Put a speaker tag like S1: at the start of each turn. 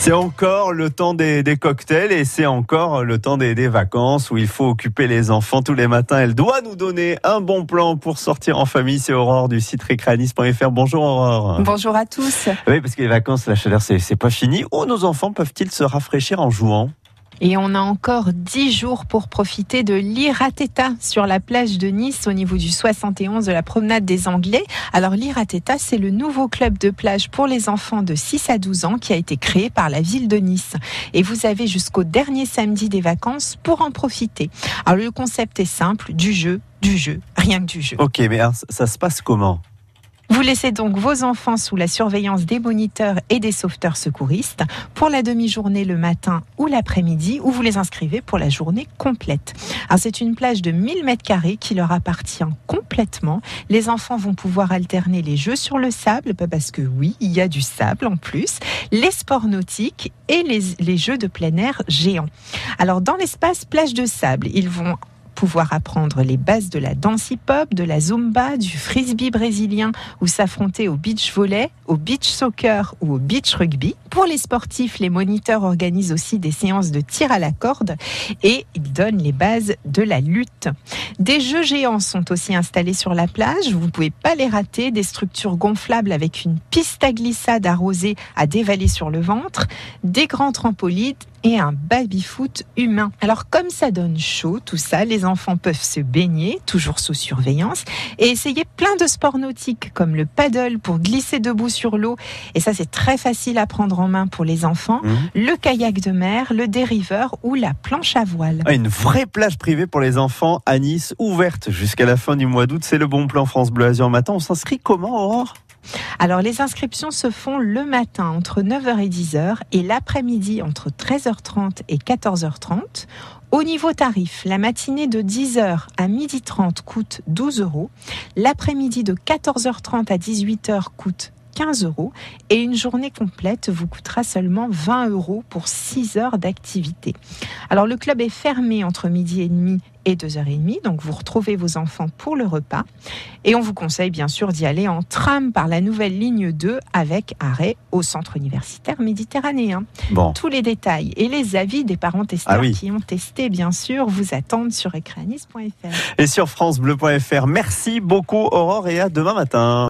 S1: C'est encore le temps des, des cocktails et c'est encore le temps des, des, vacances où il faut occuper les enfants tous les matins. Elle doit nous donner un bon plan pour sortir en famille. C'est Aurore du site récréanis.fr. Bonjour Aurore.
S2: Bonjour à tous.
S1: Oui, parce que les vacances, la chaleur, c'est pas fini. Où nos enfants peuvent-ils se rafraîchir en jouant?
S2: Et on a encore 10 jours pour profiter de l'Irateta sur la plage de Nice au niveau du 71 de la promenade des Anglais. Alors l'Irateta, c'est le nouveau club de plage pour les enfants de 6 à 12 ans qui a été créé par la ville de Nice. Et vous avez jusqu'au dernier samedi des vacances pour en profiter. Alors le concept est simple, du jeu, du jeu, rien que du jeu.
S1: Ok, mais ça se passe comment?
S2: Vous laissez donc vos enfants sous la surveillance des moniteurs et des sauveteurs secouristes pour la demi-journée le matin ou l'après-midi ou vous les inscrivez pour la journée complète. C'est une plage de 1000 mètres carrés qui leur appartient complètement. Les enfants vont pouvoir alterner les jeux sur le sable parce que oui, il y a du sable en plus, les sports nautiques et les, les jeux de plein air géants. Alors dans l'espace plage de sable, ils vont pouvoir apprendre les bases de la danse hip-hop, de la zumba, du frisbee brésilien ou s'affronter au beach volley, au beach soccer ou au beach rugby. Pour les sportifs, les moniteurs organisent aussi des séances de tir à la corde et ils donnent les bases de la lutte. Des jeux géants sont aussi installés sur la plage, vous ne pouvez pas les rater, des structures gonflables avec une piste à glissade arrosée à dévaler sur le ventre, des grands trampolines et un baby-foot humain. Alors comme ça donne chaud, tout ça, les enfants peuvent se baigner, toujours sous surveillance, et essayer plein de sports nautiques comme le paddle pour glisser debout sur l'eau, et ça c'est très facile à prendre en main pour les enfants, mhm. le kayak de mer, le dériveur ou la planche à voile.
S1: Ah, une vraie plage privée pour les enfants à Nice, ouverte jusqu'à la fin du mois d'août, c'est le bon plan France Bleu Azur Matin. On s'inscrit comment Aurore?
S2: Alors les inscriptions se font le matin entre 9h et 10h et l'après-midi entre 13h30 et 14h30. Au niveau tarif, la matinée de 10h à 12h30 coûte 12 euros, l'après-midi de 14h30 à 18h coûte 15 euros et une journée complète vous coûtera seulement 20 euros pour 6 heures d'activité. Alors le club est fermé entre midi et demi et 2h30, donc vous retrouvez vos enfants pour le repas et on vous conseille bien sûr d'y aller en tram par la nouvelle ligne 2 avec arrêt au centre universitaire méditerranéen. Bon. Tous les détails et les avis des parents testeurs ah qui ont testé bien sûr vous attendent sur ecranis.fr.
S1: Et sur francebleu.fr. Merci beaucoup Aurore et à demain matin.